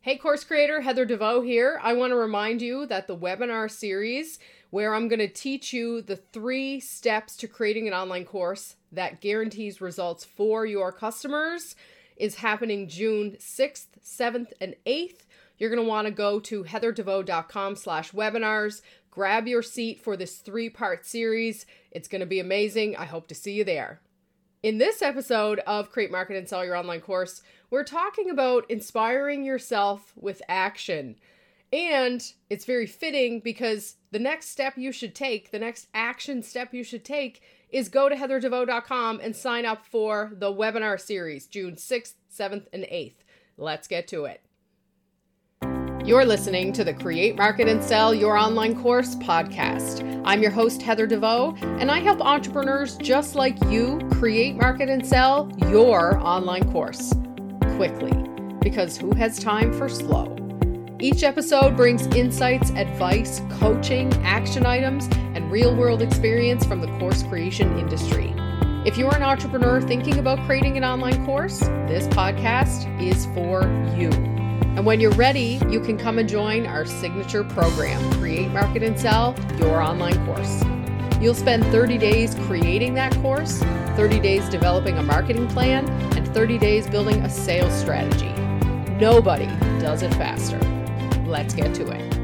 Hey, course creator, Heather DeVoe here. I want to remind you that the webinar series, where I'm going to teach you the three steps to creating an online course that guarantees results for your customers, is happening June 6th, 7th, and 8th. You're going to want to go to heatherdevoe.com slash webinars, grab your seat for this three-part series. It's going to be amazing. I hope to see you there. In this episode of Create, Market, and Sell Your Online Course, we're talking about inspiring yourself with action. And it's very fitting because the next step you should take, the next action step you should take, is go to heatherdevoe.com and sign up for the webinar series, June 6th, 7th, and 8th. Let's get to it. You're listening to the Create, Market, and Sell Your Online Course podcast. I'm your host, Heather DeVoe, and I help entrepreneurs just like you create, market, and sell your online course quickly. Because who has time for slow? Each episode brings insights, advice, coaching, action items, and real world experience from the course creation industry. If you're an entrepreneur thinking about creating an online course, this podcast is for you. And when you're ready, you can come and join our signature program, Create, Market, and Sell Your Online Course. You'll spend 30 days creating that course, 30 days developing a marketing plan, and 30 days building a sales strategy. Nobody does it faster. Let's get to it.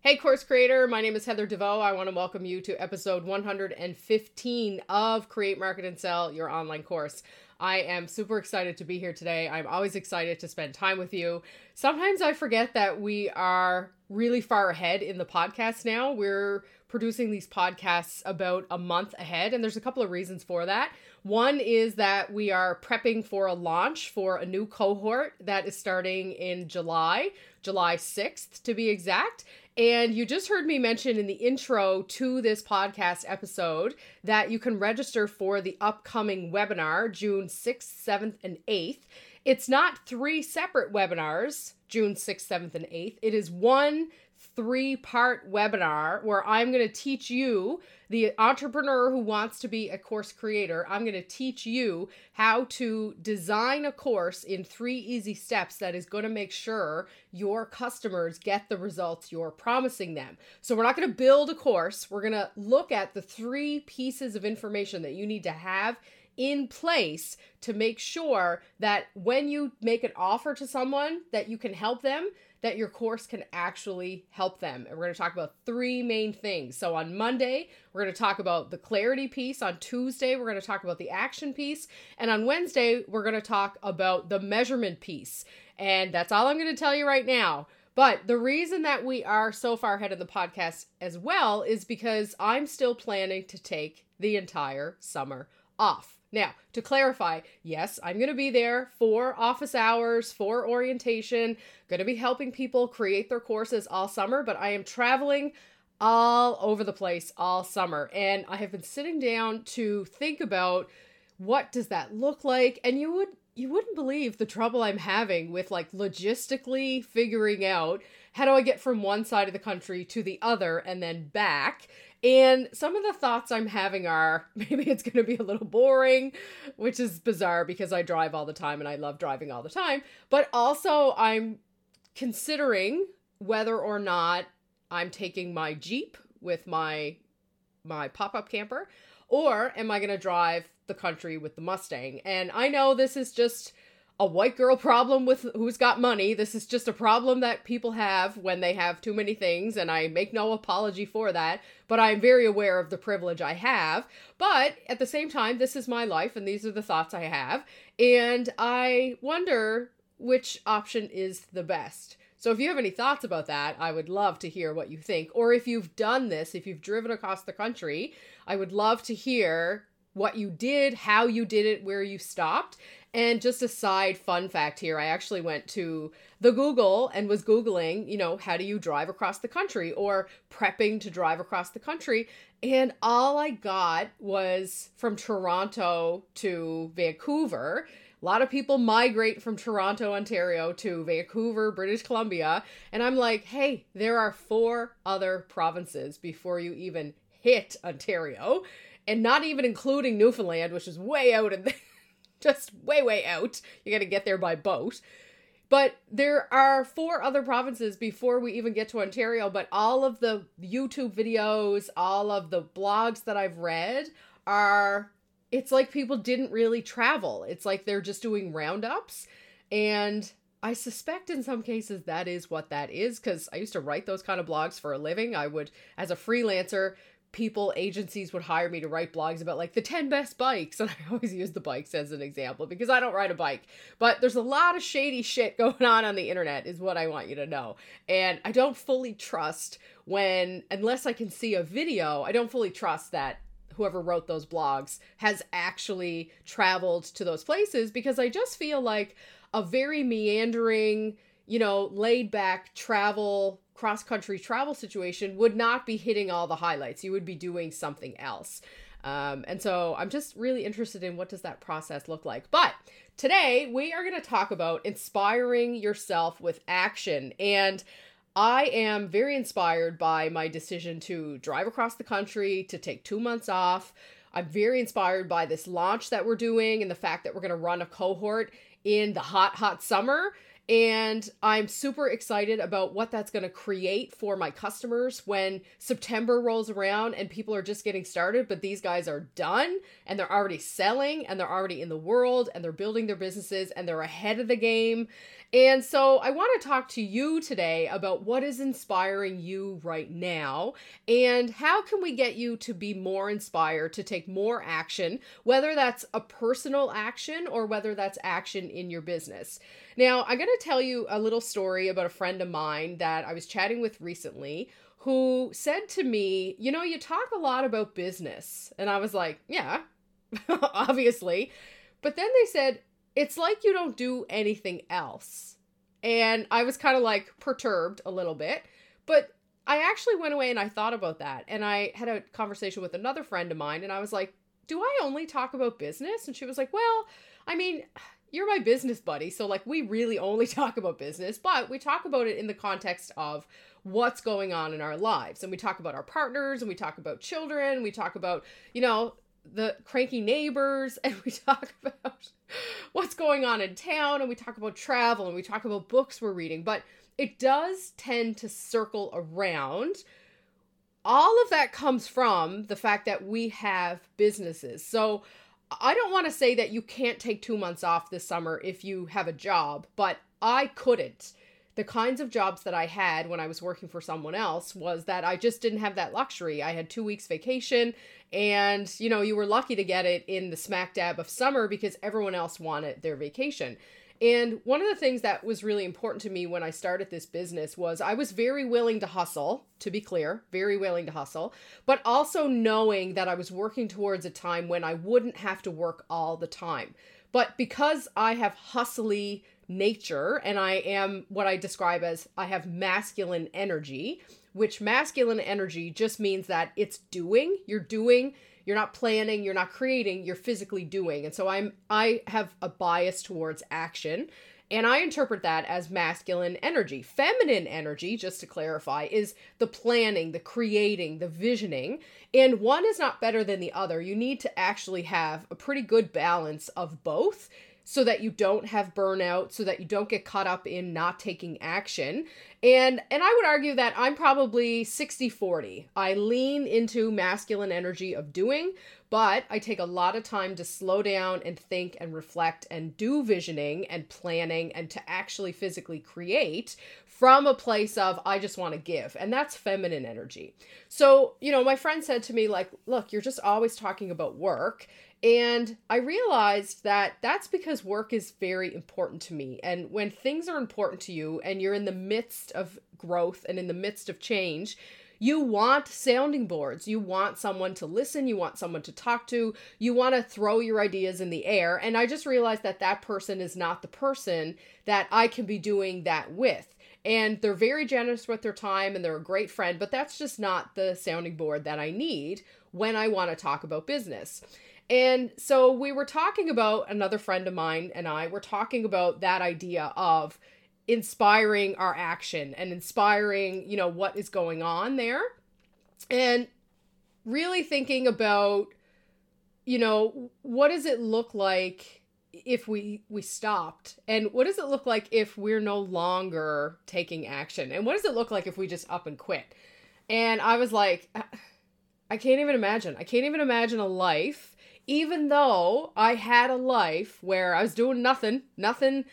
Hey, course creator, my name is Heather DeVoe. I want to welcome you to episode 115 of Create, Market, and Sell Your Online Course. I am super excited to be here today. I'm always excited to spend time with you. Sometimes I forget that we are really far ahead in the podcast now. We're producing these podcasts about a month ahead, and there's a couple of reasons for that. One is that we are prepping for a launch for a new cohort that is starting in July, July 6th to be exact. And you just heard me mention in the intro to this podcast episode that you can register for the upcoming webinar, June 6th, 7th, and 8th. It's not three separate webinars, June 6th, 7th, and 8th. It is one three part webinar where I'm going to teach you, the entrepreneur who wants to be a course creator, I'm going to teach you how to design a course in three easy steps that is going to make sure your customers get the results you're promising them. So, we're not going to build a course, we're going to look at the three pieces of information that you need to have in place to make sure that when you make an offer to someone that you can help them that your course can actually help them. And we're going to talk about three main things. So on Monday, we're going to talk about the clarity piece. On Tuesday, we're going to talk about the action piece. And on Wednesday, we're going to talk about the measurement piece. And that's all I'm going to tell you right now. But the reason that we are so far ahead of the podcast as well is because I'm still planning to take the entire summer off. Now, to clarify, yes, I'm going to be there for office hours, for orientation, going to be helping people create their courses all summer, but I am traveling all over the place all summer. And I have been sitting down to think about what does that look like? And you would you wouldn't believe the trouble I'm having with like logistically figuring out how do I get from one side of the country to the other and then back and some of the thoughts I'm having are maybe it's going to be a little boring, which is bizarre because I drive all the time and I love driving all the time. But also, I'm considering whether or not I'm taking my Jeep with my my pop-up camper or am I going to drive the country with the Mustang? And I know this is just a white girl problem with who's got money. This is just a problem that people have when they have too many things, and I make no apology for that. But I'm very aware of the privilege I have. But at the same time, this is my life, and these are the thoughts I have. And I wonder which option is the best. So if you have any thoughts about that, I would love to hear what you think. Or if you've done this, if you've driven across the country, I would love to hear what you did, how you did it, where you stopped. And just a side fun fact here, I actually went to the Google and was Googling, you know, how do you drive across the country or prepping to drive across the country. And all I got was from Toronto to Vancouver. A lot of people migrate from Toronto, Ontario to Vancouver, British Columbia. And I'm like, hey, there are four other provinces before you even hit Ontario and not even including Newfoundland, which is way out in just way, way out. You got to get there by boat. But there are four other provinces before we even get to Ontario. But all of the YouTube videos, all of the blogs that I've read are, it's like people didn't really travel. It's like they're just doing roundups. And I suspect in some cases that is what that is because I used to write those kind of blogs for a living. I would, as a freelancer, people agencies would hire me to write blogs about like the 10 best bikes. And i always use the bikes as an example because i don't ride a bike. But there's a lot of shady shit going on on the internet is what i want you to know. And i don't fully trust when unless i can see a video i don't fully trust that whoever wrote those blogs has actually traveled to those places because i just feel like a very meandering you know laid back travel cross country travel situation would not be hitting all the highlights. You would be doing something else. Um, and so I'm just really interested in what does that process look like. But today we are going to talk about inspiring yourself with action. And I am very inspired by my decision to drive across the country, to take two months off. I'm very inspired by this launch that we're doing and the fact that we're going to run a cohort in the hot, hot summer and I'm super excited about what that's going to create for my customers when September rolls around and people are just getting started, but these guys are done and they're already selling and they're already in the world and they're building their businesses and they're ahead of the game. And so I want to talk to you today about what is inspiring you right now and how can we get you to be more inspired to take more action, whether that's a personal action or whether that's action in your business. Now, I'm going to tell you a little story about a friend of mine that I was chatting with recently who said to me, You know, you talk a lot about business. And I was like, Yeah, obviously. But then they said, It's like you don't do anything else. And I was kind of like perturbed a little bit. But I actually went away and I thought about that. And I had a conversation with another friend of mine. And I was like, Do I only talk about business? And she was like, Well, I mean, you're my business buddy. So, like, we really only talk about business, but we talk about it in the context of what's going on in our lives. And we talk about our partners and we talk about children. We talk about, you know, the cranky neighbors and we talk about what's going on in town and we talk about travel and we talk about books we're reading. But it does tend to circle around. All of that comes from the fact that we have businesses. So, I don't want to say that you can't take two months off this summer if you have a job, but I couldn't. The kinds of jobs that I had when I was working for someone else was that I just didn't have that luxury. I had two weeks vacation, and you know, you were lucky to get it in the smack dab of summer because everyone else wanted their vacation. And one of the things that was really important to me when I started this business was I was very willing to hustle, to be clear, very willing to hustle, but also knowing that I was working towards a time when I wouldn't have to work all the time. But because I have hustly nature and I am what I describe as I have masculine energy, which masculine energy just means that it's doing, you're doing you're not planning, you're not creating, you're physically doing. And so I'm I have a bias towards action. And I interpret that as masculine energy. Feminine energy, just to clarify, is the planning, the creating, the visioning. And one is not better than the other. You need to actually have a pretty good balance of both so that you don't have burnout, so that you don't get caught up in not taking action. And and I would argue that I'm probably 60/40. I lean into masculine energy of doing, but I take a lot of time to slow down and think and reflect and do visioning and planning and to actually physically create from a place of I just want to give. And that's feminine energy. So, you know, my friend said to me like, "Look, you're just always talking about work." And I realized that that's because work is very important to me. And when things are important to you and you're in the midst of growth and in the midst of change, you want sounding boards. You want someone to listen. You want someone to talk to. You want to throw your ideas in the air. And I just realized that that person is not the person that I can be doing that with. And they're very generous with their time and they're a great friend, but that's just not the sounding board that I need when I want to talk about business. And so we were talking about another friend of mine and I were talking about that idea of inspiring our action and inspiring, you know, what is going on there. And really thinking about, you know, what does it look like if we we stopped? And what does it look like if we're no longer taking action? And what does it look like if we just up and quit? And i was like i can't even imagine. I can't even imagine a life even though i had a life where i was doing nothing nothing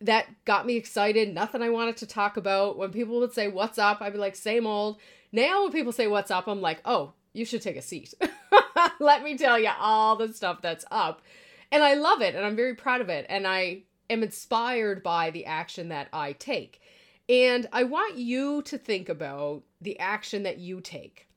that got me excited nothing i wanted to talk about. When people would say what's up? I'd be like same old. Now when people say what's up? I'm like oh you should take a seat. Let me tell you all the stuff that's up. And I love it and I'm very proud of it and I am inspired by the action that I take. And I want you to think about the action that you take.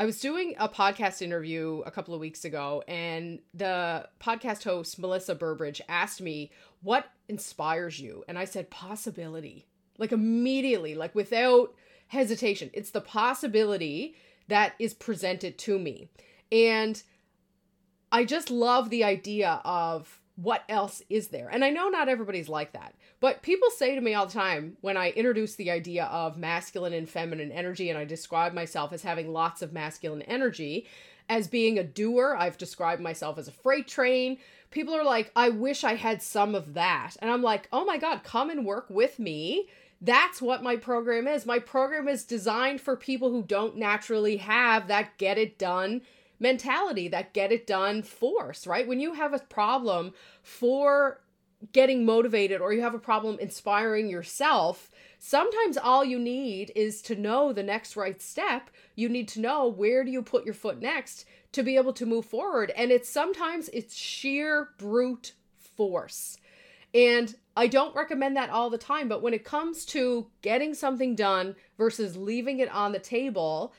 I was doing a podcast interview a couple of weeks ago, and the podcast host, Melissa Burbridge, asked me, What inspires you? And I said, Possibility. Like immediately, like without hesitation. It's the possibility that is presented to me. And I just love the idea of what else is there. And I know not everybody's like that, but people say to me all the time when I introduce the idea of masculine and feminine energy and I describe myself as having lots of masculine energy, as being a doer, I've described myself as a freight train. People are like, I wish I had some of that. And I'm like, oh my God, come and work with me. That's what my program is. My program is designed for people who don't naturally have that get it done mentality, that get it done force, right? When you have a problem for getting motivated or you have a problem inspiring yourself, sometimes all you need is to know the next right step. You need to know where do you put your foot next to be able to move forward. And it's sometimes it's sheer brute force. And I don't recommend that all the time, but when it comes to getting something done versus leaving it on the table,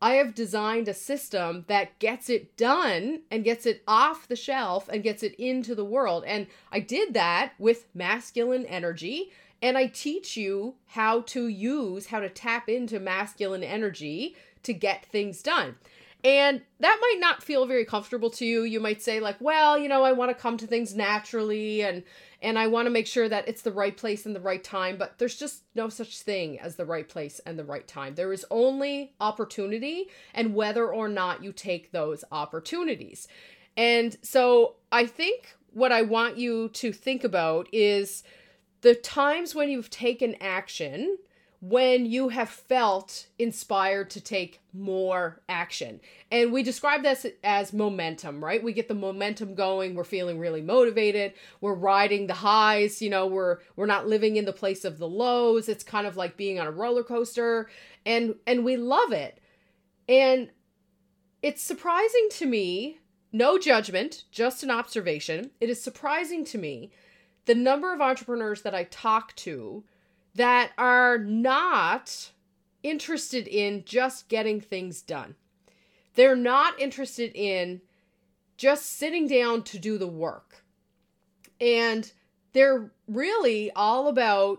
I have designed a system that gets it done and gets it off the shelf and gets it into the world. And I did that with masculine energy. And I teach you how to use, how to tap into masculine energy to get things done. And that might not feel very comfortable to you. You might say, like, well, you know, I want to come to things naturally and and I want to make sure that it's the right place and the right time, but there's just no such thing as the right place and the right time. There is only opportunity and whether or not you take those opportunities. And so I think what I want you to think about is the times when you've taken action when you have felt inspired to take more action. And we describe this as momentum, right? We get the momentum going, we're feeling really motivated, we're riding the highs, you know, we're we're not living in the place of the lows. It's kind of like being on a roller coaster and and we love it. And it's surprising to me, no judgment, just an observation. It is surprising to me the number of entrepreneurs that I talk to that are not interested in just getting things done. They're not interested in just sitting down to do the work. And they're really all about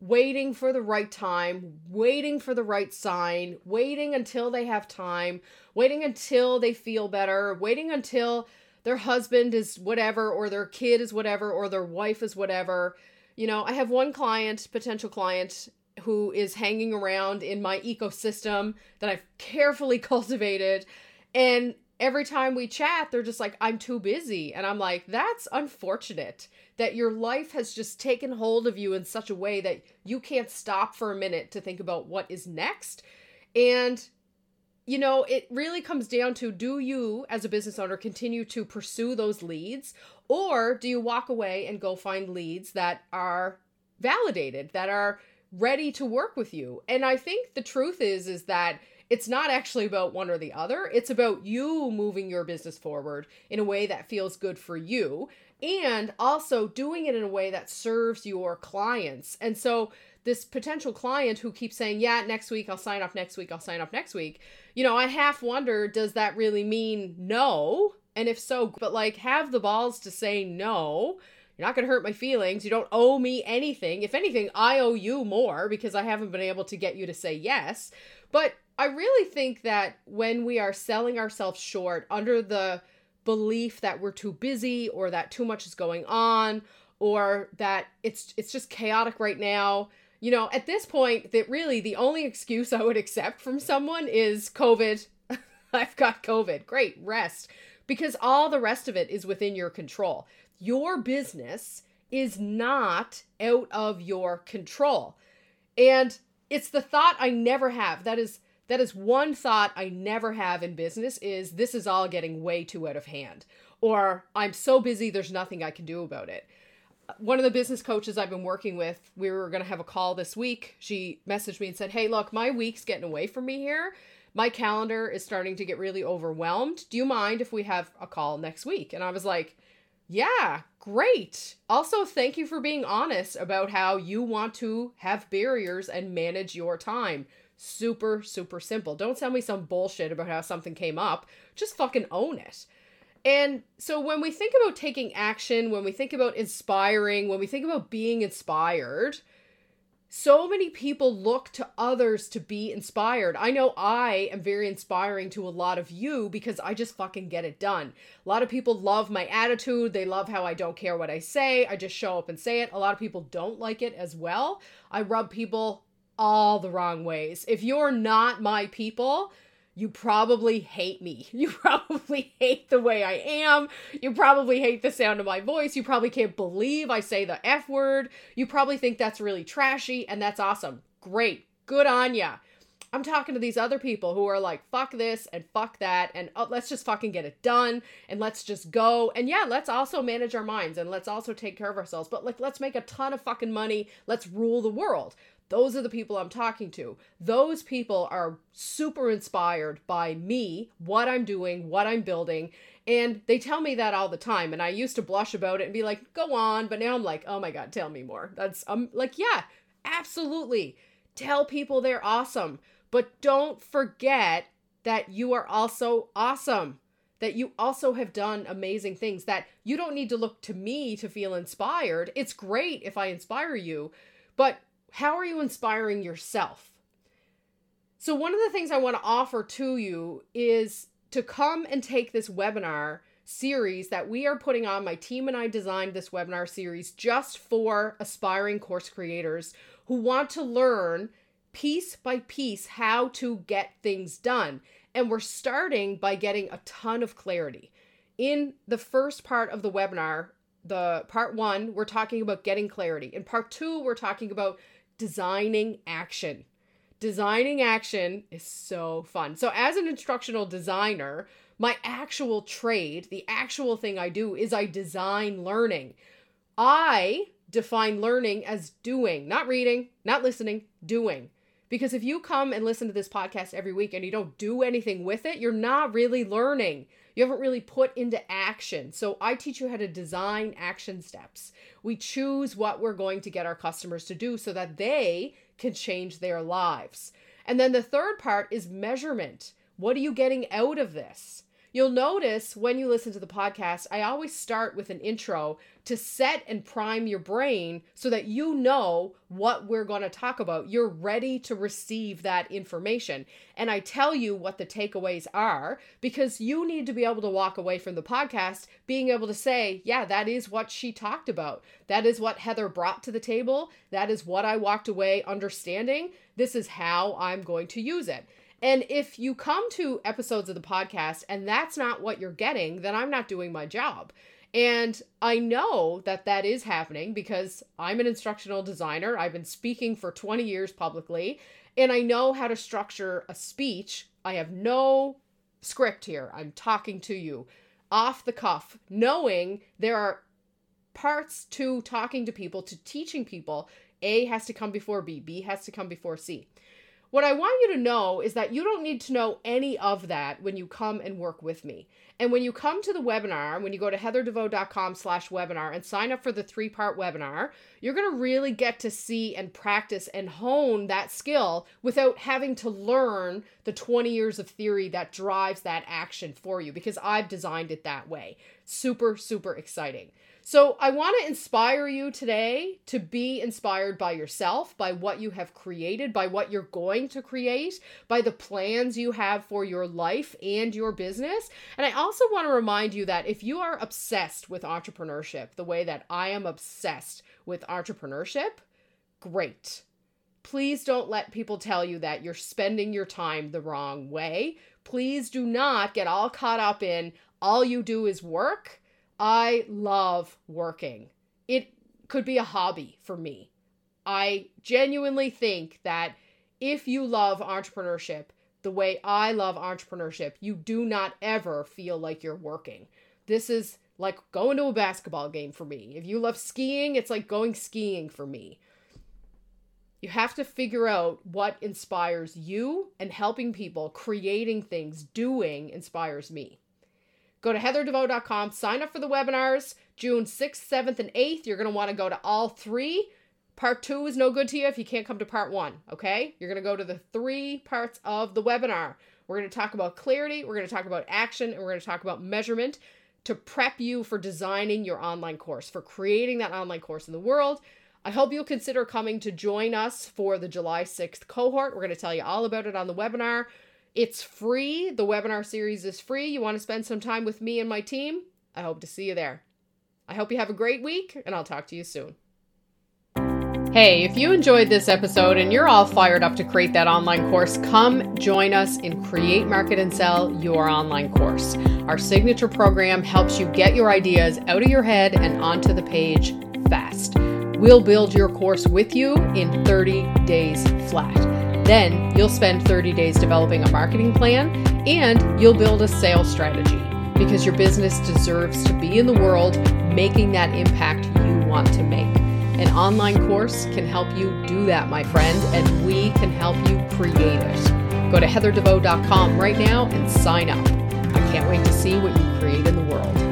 waiting for the right time, waiting for the right sign, waiting until they have time, waiting until they feel better, waiting until their husband is whatever, or their kid is whatever, or their wife is whatever, you know, I have one client, potential client, who is hanging around in my ecosystem that I've carefully cultivated. And every time we chat, they're just like, I'm too busy. And I'm like, that's unfortunate that your life has just taken hold of you in such a way that you can't stop for a minute to think about what is next. And you know, it really comes down to do you, as a business owner, continue to pursue those leads, or do you walk away and go find leads that are validated, that are ready to work with you? And I think the truth is, is that it's not actually about one or the other. It's about you moving your business forward in a way that feels good for you and also doing it in a way that serves your clients. And so this potential client who keeps saying, Yeah, next week I'll sign up next week, I'll sign up next week, you know, I half wonder, does that really mean no? And if so, but like have the balls to say no. You're not going to hurt my feelings. You don't owe me anything. If anything, I owe you more because I haven't been able to get you to say yes. But I really think that when we are selling ourselves short under the belief that we're too busy or that too much is going on or that it's it's just chaotic right now you know, at this point, that really the only excuse I would accept from someone is COVID. I've got COVID. Great, rest. Because all the rest of it is within your control. Your business is not out of your control. And it's the thought I never have. That is that is one thought I never have in business is this is all getting way too out of hand or I'm so busy there's nothing I can do about it. One of the business coaches I've been working with, we were going to have a call this week. She messaged me and said, "Hey, look, my week's getting away from me here. My calendar is starting to get really overwhelmed. Do you mind if we have a call next week?" And I was like, "Yeah, great. Also, thank you for being honest about how you want to have barriers and manage your time." Super, super simple. Don't tell me some bullshit about how something came up. Just fucking own it. And so when we think about taking action, when we think about inspiring, when we think about being inspired, so many people look to others to be inspired. I know I am very inspiring to a lot of you because I just fucking get it done. A lot of people love my attitude. They love how I don't care what I say. I just show up and say it. A lot of people don't like it as well. I rub people all the wrong ways. If you're not my people, you probably hate me. You probably hate the way I am. You probably hate the sound of my voice. You probably can't believe I say the F word. You probably think that's really trashy, and that's awesome. Great. Good on ya. I'm talking to these other people who are like, fuck this and fuck that, and oh, let's just fucking get it done and let's just go. And yeah, let's also manage our minds and let's also take care of ourselves. But like, let's make a ton of fucking money. Let's rule the world. Those are the people I'm talking to. Those people are super inspired by me, what I'm doing, what I'm building. And they tell me that all the time. And I used to blush about it and be like, go on. But now I'm like, oh my God, tell me more. That's, I'm like, yeah, absolutely. Tell people they're awesome. But don't forget that you are also awesome. That you also have done amazing things. That you don't need to look to me to feel inspired. It's great if I inspire you. But how are you inspiring yourself? So, one of the things I want to offer to you is to come and take this webinar series that we are putting on. My team and I designed this webinar series just for aspiring course creators who want to learn piece by piece how to get things done. And we're starting by getting a ton of clarity. In the first part of the webinar, the part one, we're talking about getting clarity. In part two, we're talking about designing action. Designing action is so fun. So, as an instructional designer, my actual trade, the actual thing I do is I design learning. I define learning as doing, not reading, not listening, doing. Because if you come and listen to this podcast every week and you don't do anything with it, you're not really learning. You haven't really put into action. So I teach you how to design action steps. We choose what we're going to get our customers to do so that they can change their lives. And then the third part is measurement. What are you getting out of this? You'll notice when you listen to the podcast, I always start with an intro to set and prime your brain so that you know what we're going to talk about. You're ready to receive that information. And I tell you what the takeaways are because you need to be able to walk away from the podcast being able to say, yeah, that is what she talked about. That is what Heather brought to the table. That is what I walked away understanding. This is how I'm going to use it. And if you come to episodes of the podcast and that's not what you're getting, then I'm not doing my job. And I know that that is happening because I'm an instructional designer. I've been speaking for 20 years publicly, and I know how to structure a speech. I have no script here. I'm talking to you off the cuff, knowing there are parts to talking to people, to teaching people. A has to come before B, B has to come before C. What I want you to know is that you don't need to know any of that when you come and work with me. And when you come to the webinar, when you go to heatherdevoe.com slash webinar and sign up for the three-part webinar, you're going to really get to see and practice and hone that skill without having to learn the 20 years of theory that drives that action for you because I've designed it that way. Super, super exciting. So, I want to inspire you today to be inspired by yourself, by what you have created, by what you're going to create, by the plans you have for your life and your business. And I also want to remind you that if you are obsessed with entrepreneurship, the way that I am obsessed with entrepreneurship, great. Please don't let people tell you that you're spending your time the wrong way. Please do not get all caught up in all you do is work, I love working. It could be a hobby for me. I genuinely think that if you love entrepreneurship the way I love entrepreneurship, you do not ever feel like you're working. This is like going to a basketball game for me. If you love skiing, it's like going skiing for me. You have to figure out what inspires you and helping people, creating things, doing inspires me. Go to heatherdevoe.com, sign up for the webinars June 6th, 7th, and 8th. You're going to want to go to all three. Part two is no good to you if you can't come to part one, okay? You're going to go to the three parts of the webinar. We're going to talk about clarity, we're going to talk about action, and we're going to talk about measurement to prep you for designing your online course, for creating that online course in the world. I hope you'll consider coming to join us for the July 6th cohort. We're going to tell you all about it on the webinar. It's free. The webinar series is free. You want to spend some time with me and my team? I hope to see you there. I hope you have a great week, and I'll talk to you soon. Hey, if you enjoyed this episode and you're all fired up to create that online course, come join us in Create, Market, and Sell Your Online Course. Our signature program helps you get your ideas out of your head and onto the page fast. We'll build your course with you in 30 days flat. Then you'll spend 30 days developing a marketing plan and you'll build a sales strategy because your business deserves to be in the world making that impact you want to make. An online course can help you do that, my friend, and we can help you create it. Go to heatherdevoe.com right now and sign up. I can't wait to see what you create in the world.